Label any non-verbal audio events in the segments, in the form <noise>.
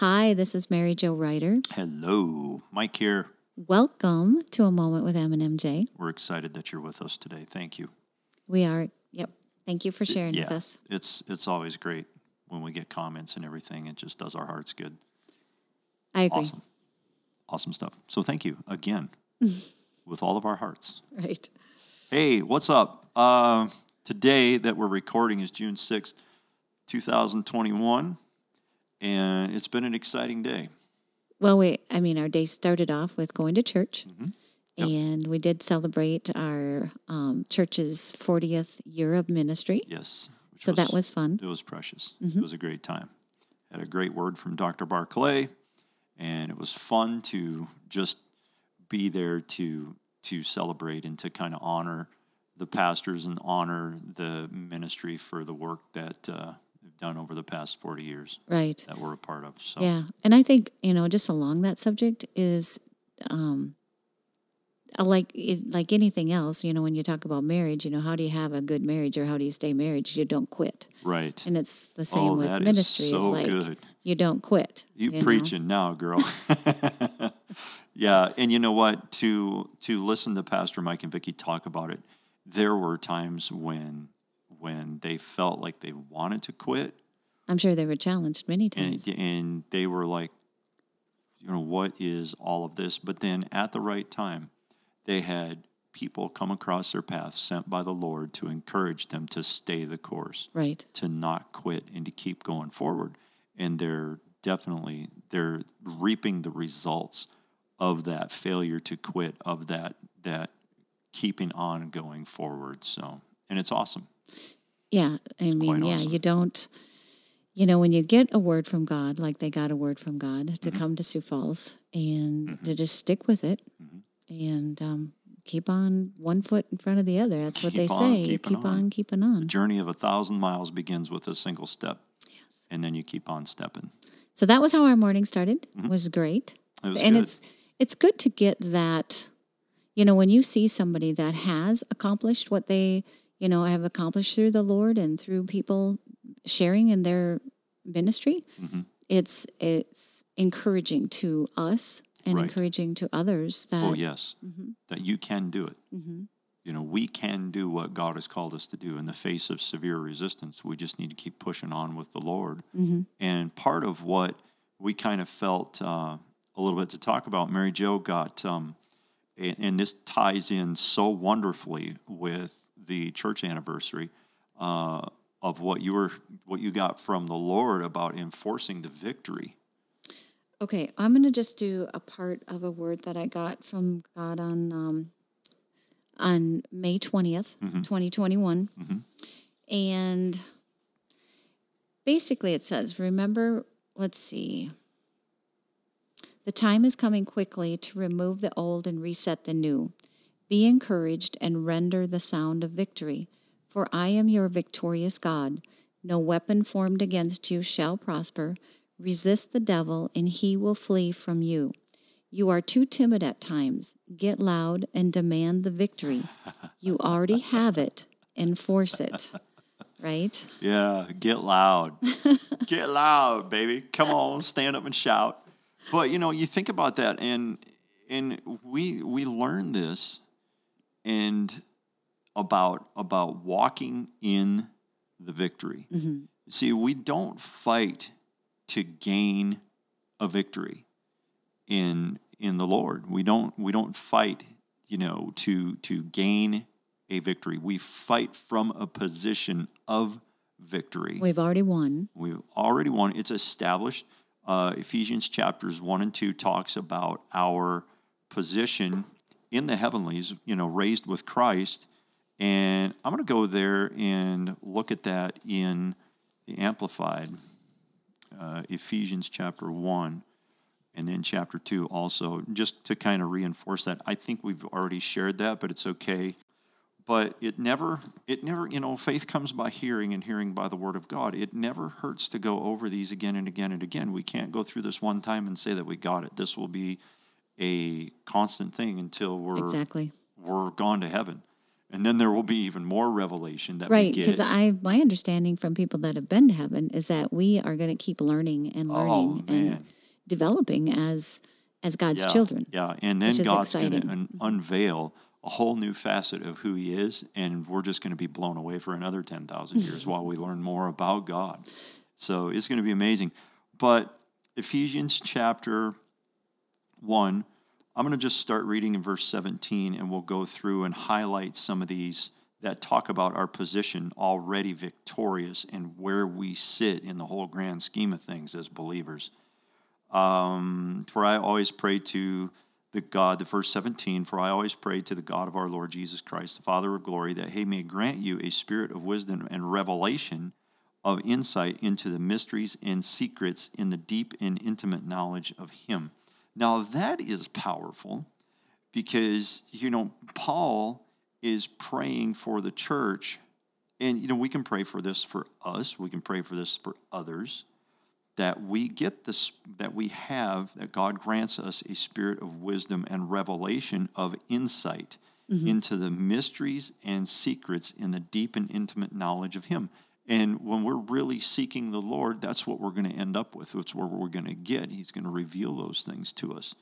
Hi, this is Mary Jo Ryder. Hello, Mike here. Welcome to a moment with M and MJ. We're excited that you're with us today. Thank you. We are. Yep. Thank you for sharing yeah, with us. it's it's always great when we get comments and everything. It just does our hearts good. I agree. Awesome, awesome stuff. So thank you again, <laughs> with all of our hearts. Right. Hey, what's up? Uh, today that we're recording is June sixth, two thousand twenty-one, and it's been an exciting day. Well, we. I mean, our day started off with going to church, Mhm. Yep. and we did celebrate our um, church's 40th year of ministry. Yes. So that was fun. It was precious. Mm-hmm. It was a great time. Had a great word from Dr. Barclay, and it was fun to just be there to to celebrate and to kind of honor the pastors and honor the ministry for the work that uh, they've done over the past 40 years Right. that we're a part of. So Yeah, and I think you know, just along that subject is, um, uh, like it, like anything else. You know, when you talk about marriage, you know, how do you have a good marriage or how do you stay married? You don't quit, right. and it's the same Oh, with ministry. is so like good. you don't quit. You, know? preaching now, girl. <laughs> yeah, and you know what? To to listen to Pastor Mike and Vicky talk about it, there were times when when they felt like they wanted to quit, I'm sure they were challenged many and times. and they were like, you know, what is all of this? But then at the right time, they had people come across their path sent by the Lord to encourage them to stay the course right. to not quit and to keep going forward and they're definitely they're reaping the results of that failure to quit of that that keeping on going forward so and it's awesome Yeah, I mean, yeah, awesome. you don't. You know, when you get a word from God, like they got a word from God, Mm-hmm. to come to Sioux Falls and to just stick with it Mm-hmm. and um, keep on one foot in front of the other. That's what they Keep on say. Keeping keep on. on keeping the on. journey of a thousand miles begins with a single step Yes. and then you keep on stepping So that was how our morning started. Was great. Mm-hmm. it was and good. it's it's good to get that you know when you see somebody that has accomplished what they you know I have accomplished through the lord and through people sharing in their ministry Mhm. it's it's encouraging to us and Right. encouraging to others that oh yes Mhm. that you can do it Mhm. you know we can do what god has called us to do in the face of severe resistance we just need to keep pushing on with the lord Mhm. And part of what we kind of felt uh, a little bit to talk about, Mary Jo got, um, and, and this ties in so wonderfully with the church anniversary uh, of what you were, what you got from the Lord about enforcing the victory. okay i'm going to just do a part of a word that i got from god on um, on may 20th Mm-hmm. 2021 and basically it says remember let's see the time is coming quickly to remove the old and reset the new be encouraged and render the sound of victory for i am your victorious god. No weapon formed against you shall prosper. Resist the devil and he will flee from you. You are too timid at times. Get loud and demand the victory. You already have it enforce it. Right? Yeah, get loud. <laughs> get loud, baby. Come on, stand up and shout. But you know, you think about that and and we we learn this and about about walking in the victory. See, we don't fight to gain a victory in in the Lord. We don't we don't fight, you know, to to gain a victory. We fight from a position of victory. we've already won We've already won. It's established. Uh, Ephesians chapters one and two talks about our position in the heavenlies, you know, raised with Christ. And I'm going to go there and look at that in the Amplified, uh, Ephesians chapter 1, and then chapter 2 also, just to kind of reinforce that. I think we've already shared that, but it's okay. But it never, it never, you know, faith comes by hearing and hearing by the word of God. It never hurts to go over these again and again and again. We can't go through this one time and say that we got it. This will be a constant thing until we're exactly we're gone to heaven. And then there will be even more revelation that Right, because I my understanding from people that have been to heaven is that we are going to keep learning and oh, learning Oh, and developing as as God's yeah, children. Yeah, and then God's going to un- unveil a whole new facet of who He is, and we're just going to be blown away for another ten thousand <laughs> years while we learn more about God. So it's going to be amazing. But Ephesians chapter one, I'm going to just start reading in verse 17, and we'll go through and highlight some of these that talk about our position already victorious and where we sit in the whole grand scheme of things as believers. Um, for I always pray to the God, the verse 17, for I always pray to the God of our Lord Jesus Christ, the Father of glory, that he may grant you a spirit of wisdom and revelation of insight into the mysteries and secrets in the deep and intimate knowledge of him. Now that is powerful because, you know, Paul is praying for the church. And, you know, we can pray for this for us, we can pray for this for others that we get this that we have that God grants us a spirit of wisdom and revelation of insight mm-hmm. into the mysteries and secrets in the deep and intimate knowledge of him. And when we're really seeking the Lord, that's what we're going to end up with. It's where we're going to get. He's going to reveal those things to us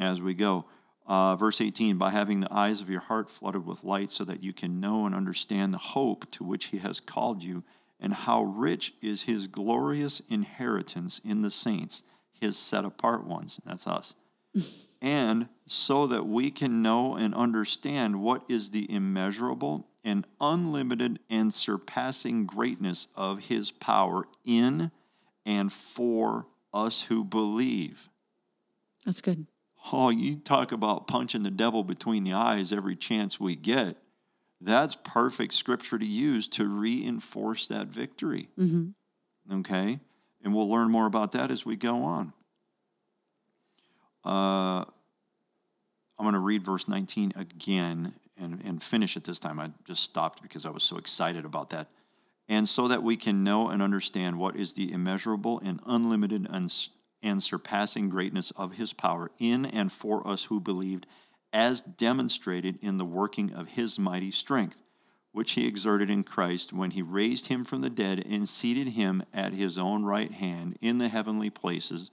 as we go. Uh, verse 18, by having the eyes of your heart flooded with light, so that you can know and understand the hope to which he has called you, and how rich is his glorious inheritance in the saints, his set apart ones. That's us. <laughs> and so that we can know and understand what is the immeasurable and unlimited and surpassing greatness of his power in and for us who believe. That's good. Oh, you talk about punching the devil between the eyes every chance we get. That's perfect scripture to use to reinforce that victory. Okay? And we'll learn more about that as we go on. Uh, I'm going to read verse 19 again and, and finish it this time. I just stopped because I was so excited about that. And so that we can know and understand what is the immeasurable and unlimited and, and surpassing greatness of his power in and for us who believed, as demonstrated in the working of his mighty strength, which he exerted in Christ when he raised him from the dead and seated him at his own right hand in the heavenly places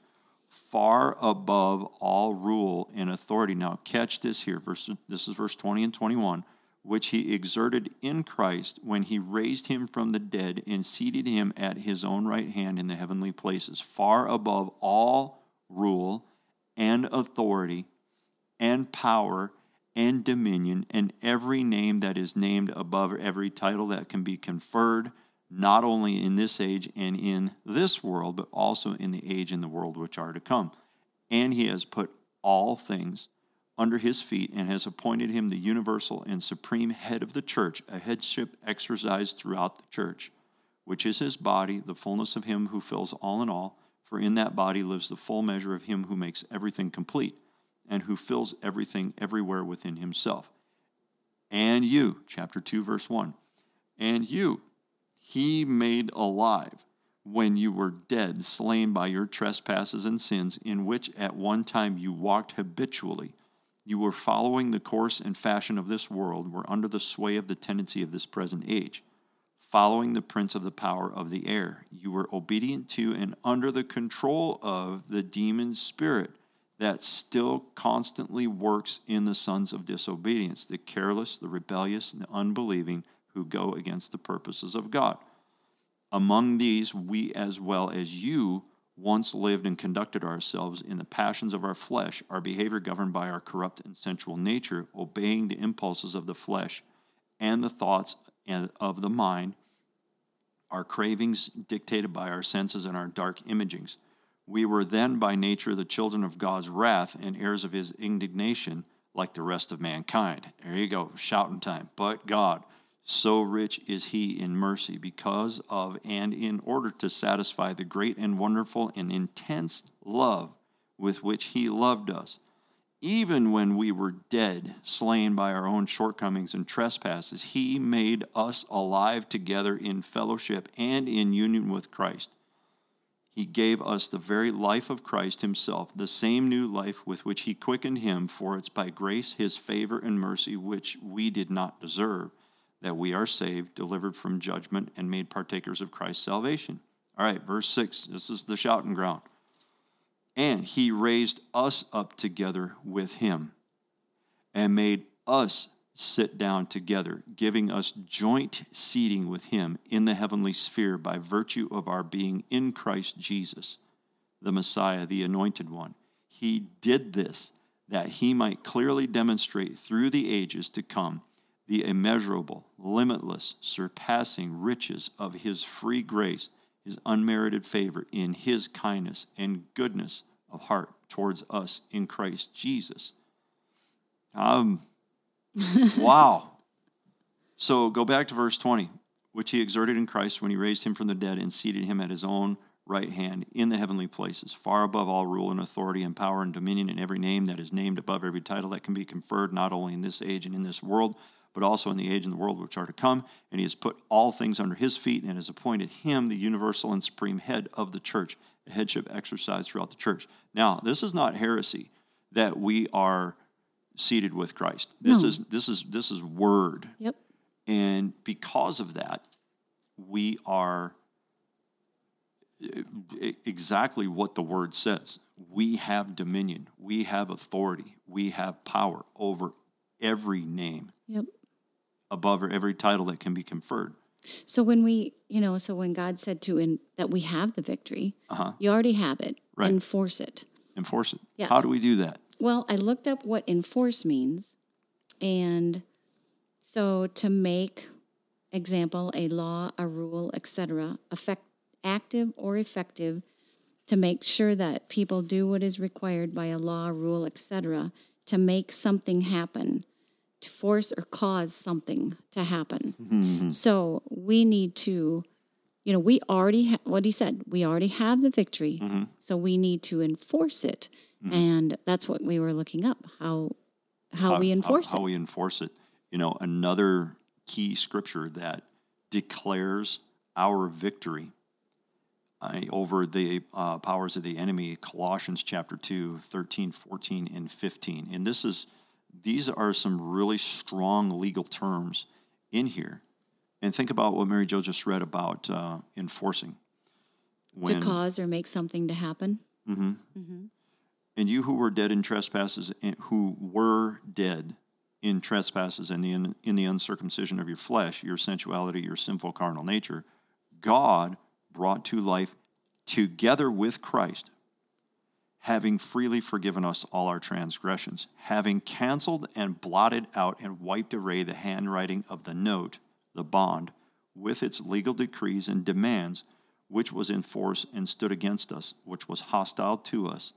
far above all rule and authority. Now, catch this here. Verse, this is verse 20 and 21. Which he exerted in Christ when he raised him from the dead and seated him at his own right hand in the heavenly places, far above all rule and authority and power and dominion and every name that is named above every title that can be conferred not only in this age and in this world, but also in the age and the world which are to come. And he has put all things under his feet and has appointed him the universal and supreme head of the church, a headship exercised throughout the church, which is his body, the fullness of him who fills all in all. For in that body lives the full measure of him who makes everything complete and who fills everything everywhere within himself. And you, chapter 2, verse 1, and you, he made alive when you were dead, slain by your trespasses and sins, in which at one time you walked habitually. You were following the course and fashion of this world, were under the sway of the tendency of this present age, following the prince of the power of the air. You were obedient to and under the control of the demon spirit that still constantly works in the sons of disobedience, the careless, the rebellious, and the unbelieving, who go against the purposes of God. Among these, we as well as you once lived and conducted ourselves in the passions of our flesh, our behavior governed by our corrupt and sensual nature, obeying the impulses of the flesh and the thoughts of the mind, our cravings dictated by our senses and our dark imagings. We were then by nature the children of God's wrath and heirs of his indignation, like the rest of mankind. There you go, shouting time. But God, so rich is he in mercy because of and in order to satisfy the great and wonderful and intense love with which he loved us. Even when we were dead slain by our own shortcomings and trespasses he made us alive together in fellowship and in union with Christ. He gave us the very life of Christ himself, the same new life with which he quickened him, for it's by grace, his favor, and mercy, which we did not deserve, that we are saved, delivered from judgment, and made partakers of Christ's salvation. All right, verse 6. This is the shouting ground. And he raised us up together with him and made us sit down together, giving us joint seating with him in the heavenly sphere by virtue of our being in Christ Jesus, the Messiah, the Anointed One. He did this that he might clearly demonstrate through the ages to come the immeasurable, limitless, surpassing riches of his free grace, his unmerited favor in his kindness and goodness of heart towards us in Christ Jesus. Um, <laughs> wow. So go back to verse 20, which he exerted in Christ when he raised him from the dead and seated him at his own right hand in the heavenly places, far above all rule and authority and power and dominion and every name that is named above every title that can be conferred, not only in this age and in this world, but also in the age and the world which are to come. And he has put all things under his feet and has appointed him the universal and supreme head of the church, a headship exercised throughout the church. Now, this is not heresy that we are seated with Christ. This No. is this is this is word. Yep. And because of that, we are e- exactly what the word says. We have dominion, we have authority, we have power over every name, Yep. Above every title that can be conferred. So when we, you know, so when God said to in that we have the victory, Uh-huh. you already have it. Right. Enforce it. Enforce it. Yes. How do we do that? Well, I looked up what enforce means, and so to make example a law, a rule, etc., effect active or effective to make sure that people do what is required by a law, rule, etc., to make something happen, to force or cause something to happen. So we need to, you know, we already ha- what he said. We already have the victory, so we need to enforce it, and that's what we were looking up how how, we enforce how, it. How we enforce it. You know, another key scripture that declares our victory uh, over the uh, powers of the enemy, Colossians chapter 2, 13, 14, and 15. And this is, these are some really strong legal terms in here. And think about what Mary Jo just read about uh, enforcing. to cause or make something to happen. And you who were dead in trespasses, and who were dead in trespasses and the in, in the uncircumcision of your flesh, your sensuality, your sinful carnal nature, God brought to life together with Christ, having freely forgiven us all our transgressions, having canceled and blotted out and wiped away the handwriting of the note, the bond, with its legal decrees and demands, which was in force and stood against us, which was hostile to us.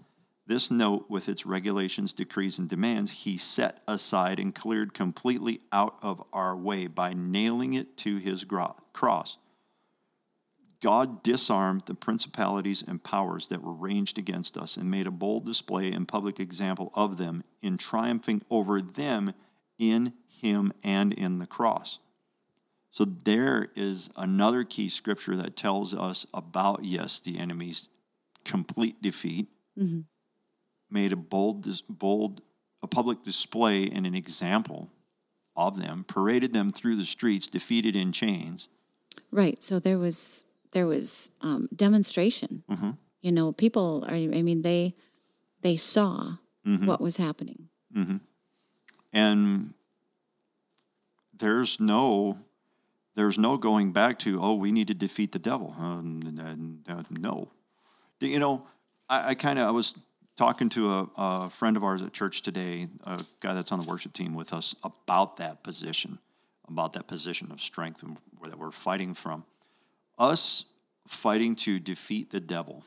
This note, with its regulations, decrees, and demands, he set aside and cleared completely out of our way by nailing it to his cross. God disarmed the principalities and powers that were ranged against us and made a bold display and public example of them in triumphing over them in him and in the cross. So there is another key scripture that tells us about, yes, the enemy's complete defeat, mm-hmm. made a bold, bold, a public display and an example of them, paraded them through the streets, defeated in chains. Right. So there was there was um, demonstration. You know, people. Are, I mean, they they saw what was happening. and there's no there's no going back to oh we need to defeat the devil um, n- n- no you know i, I kind of i was talking to a, a friend of ours at church today a guy that's on the worship team with us about that position about that position of strength and where that we're fighting from us fighting to defeat the devil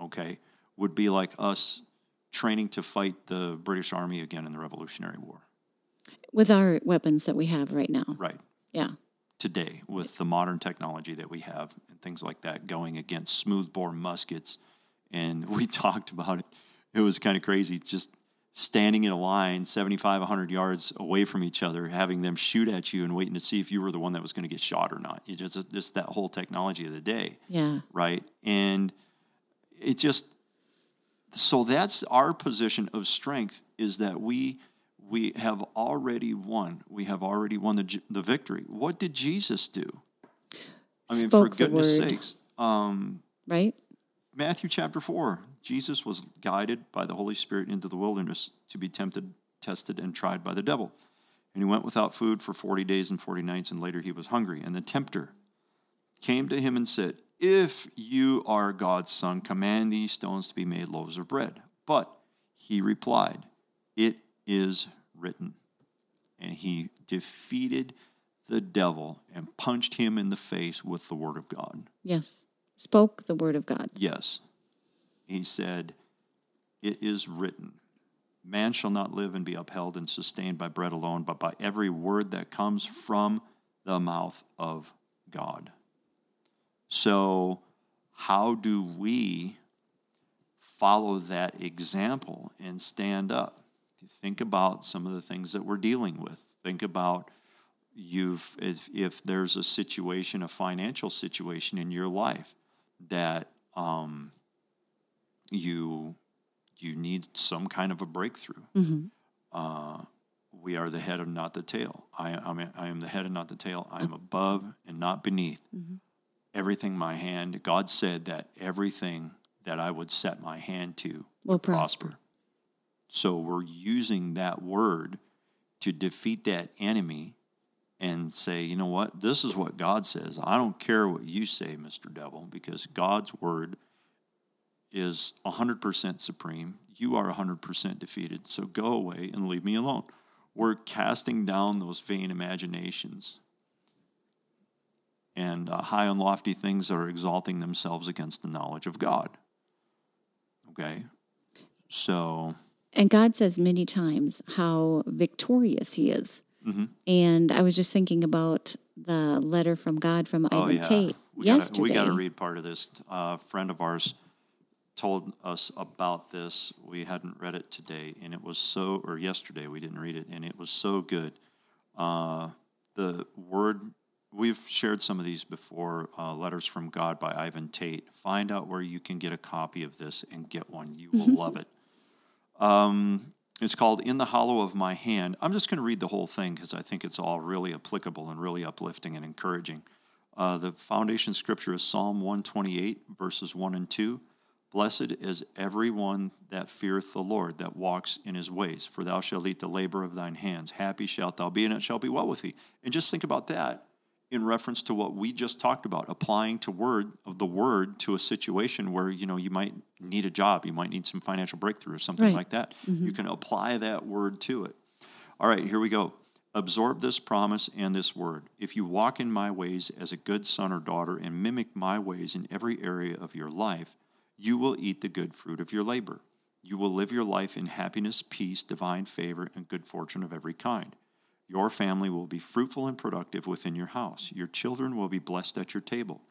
okay would be like us training to fight the british army again in the revolutionary war With our weapons that we have right now. right Yeah. today with the modern technology that we have and things like that going against smoothbore muskets and <laughs> we talked about it it was kind of crazy just standing in a line 75, 100 yards away from each other, having them shoot at you and waiting to see if you were the one that was going to get shot or not. It just, just that whole technology of the day. Yeah. Right. And it just, so that's our position of strength is that we, we have already won. We have already won the, the victory. What did Jesus do? I mean, Spoke for goodness sakes. Um, Right? Matthew chapter 4, Jesus was guided by the Holy Spirit into the wilderness to be tempted, tested, and tried by the devil. And he went without food for 40 days and 40 nights, and later he was hungry. And the tempter came to him and said, If you are God's son, command these stones to be made loaves of bread. But he replied, It is written. And he defeated the devil and punched him in the face with the word of God. Yes. Spoke the word of God. Yes. He said, It is written, Man shall not live and be upheld and sustained by bread alone, but by every word that comes from the mouth of God. So, how do we follow that example and stand up? Think about some of the things that we're dealing with. Think about you've if, if there's a situation, a financial situation in your life that um, you you need some kind of a breakthrough. Mm-hmm. Uh, we are the head and not the tail. I, I, mean, I am the head and not the tail. I am above and not beneath. Mhm. Everything my hand, God said that everything that I would set my hand to Will prosper. prosper. So we're using that word to defeat that enemy and say, you know what, this is what God says. I don't care what you say, Mr. Devil, because God's word is 100% supreme. You are 100% defeated. So go away and leave me alone. We're casting down those vain imaginations and uh, high and lofty things that are exalting themselves against the knowledge of God. Okay? So, And God says many times how victorious He is. mhm. And I was just thinking about the letter from God from oh, Ivan yeah. Tait We gotta, yesterday. we got to read part of this. Uh, a friend of ours told us about this. We hadn't read it today, and it was so, or yesterday, we didn't read it, and it was so good. Uh, the word, we've shared some of these before, uh, Letters from God by Ivan Tait. Find out where you can get a copy of this and get one. You will <laughs> love it. Um, it's called In the Hollow of My Hand. I'm just going to read the whole thing because I think it's all really applicable and really uplifting and encouraging. Uh, the foundation scripture is Psalm 128, verses 1 and 2. Blessed is everyone that feareth the Lord, that walks in his ways, for thou shalt eat the labor of thine hands. Happy shalt thou be, and it shall be well with thee. And just think about that in reference to what we just talked about, applying to word of the word to a situation where you know you might need a job, you might need some financial breakthrough or something Right. like that. Mm-hmm. You can apply that word to it. All right, here we go. Absorb this promise and this word. If you walk in my ways as a good son or daughter and mimic my ways in every area of your life, you will eat the good fruit of your labor. You will live your life in happiness, peace, divine favor, and good fortune of every kind. Your family will be fruitful and productive within your house. Your children will be blessed at your table.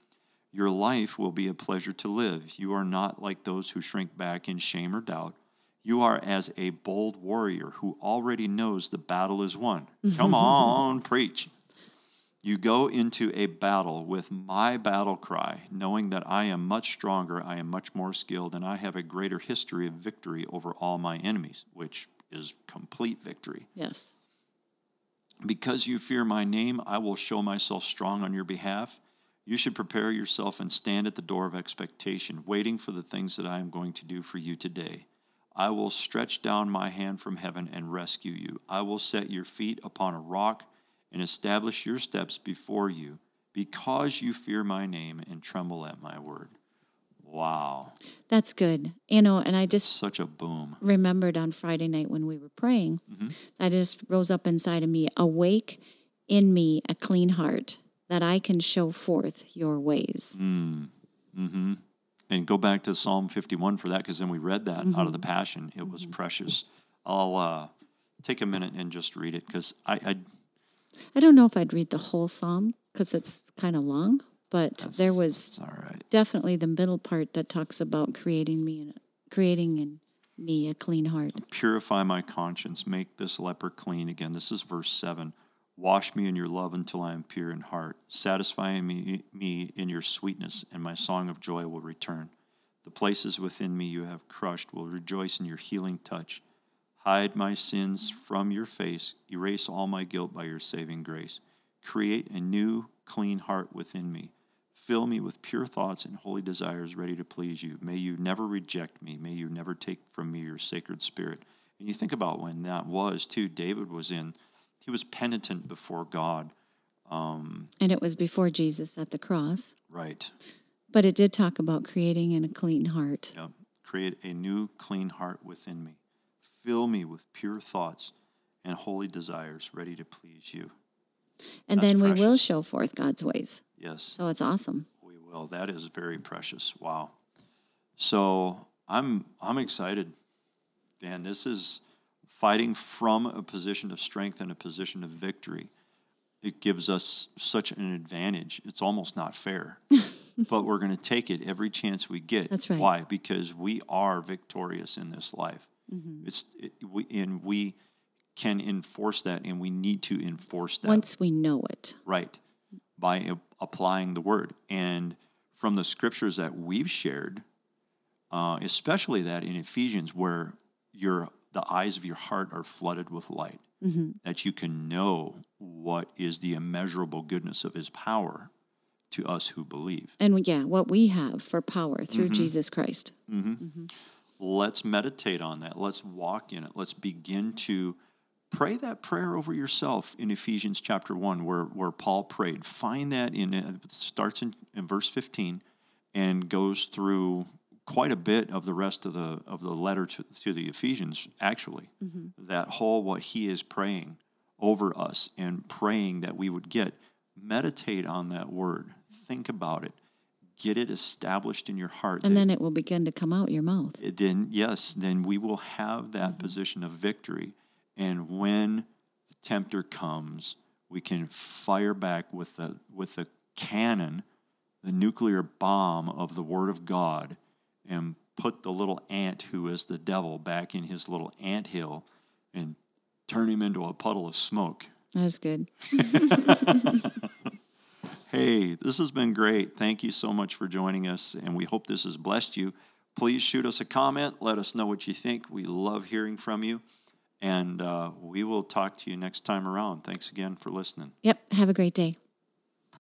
Your life will be a pleasure to live. You are not like those who shrink back in shame or doubt. You are as a bold warrior who already knows the battle is won. <laughs> Come on, preach. You go into a battle with my battle cry, knowing that I am much stronger, I am much more skilled, and I have a greater history of victory over all my enemies, which is complete victory. Yes. Because you fear my name, I will show myself strong on your behalf. You should prepare yourself and stand at the door of expectation, waiting for the things that I am going to do for you today. I will stretch down my hand from heaven and rescue you. I will set your feet upon a rock and establish your steps before you, because you fear my name and tremble at my word. Wow. That's good. You know, and I just Such a boom. remembered on Friday night when we were praying, I just rose up inside of me awake in me a clean heart that I can show forth your ways. Mm. hmm And go back to Psalm 51 for that, because then we read that out of the Passion. It was precious. I'll uh, take a minute and just read it, because I, I I don't know if I'd read the whole psalm because it's kind of long, but there was it's all right. definitely the middle part that talks about creating me and creating in me a clean heart. Purify my conscience. Make this leper clean again. This is verse 7. Wash me in your love until I am pure in heart. Satisfy me, me in your sweetness, and my song of joy will return. The places within me you have crushed will rejoice in your healing touch. Hide my sins from your face. Erase all my guilt by your saving grace. Create a new, clean heart within me. Fill me with pure thoughts and holy desires ready to please you. May you never reject me. May you never take from me your sacred spirit. And you think about when that was, too. David was in, he was penitent before God. Um, And it was before Jesus at the cross. right. But it did talk about creating in a clean heart. Yeah. Create a new, clean heart within me. Fill me with pure thoughts and holy desires ready to please you. And That's then we will show forth God's ways. Yes. So it's awesome. We will. That is very precious. Wow. So I'm I'm excited. Dan, this is fighting from a position of strength and a position of victory. It gives us such an advantage. It's almost not fair. <laughs> but we're going to take it every chance we get. That's right. Why? Because we are victorious in this life. Mm-hmm. It's it, we, and we can enforce that and we need to enforce that Once we know it. right by a- applying the word and from the scriptures that we've shared uh, especially that in ephesians where your the eyes of your heart are flooded with light that you can know what is the immeasurable goodness of his power to us who believe And yeah, what we have for power through Mm-hmm. Jesus Christ. Let's meditate on that. Let's walk in it. Let's begin to pray that prayer over yourself in ephesians chapter 1 where, where paul prayed. Find that in it starts in, in verse 15 and goes through quite a bit of the rest of the of the letter to, to the ephesians actually. Mm-hmm. That whole what he is praying over us and praying that we would get meditate on that word. Think about it get it established in your heart And then it will begin to come out your mouth. then yes, then we will have that mm-hmm. position of victory. And when the tempter comes, we can fire back with the with the cannon, the nuclear bomb of the Word of God, and put the little ant who is the devil back in his little ant hill and turn him into a puddle of smoke. That's good. <laughs> <laughs> Hey, this has been great. Thank you so much for joining us, and we hope this has blessed you. Please shoot us a comment. Let us know what you think. We love hearing from you, and uh, we will talk to you next time around. Thanks again for listening. Yep. Have a great day.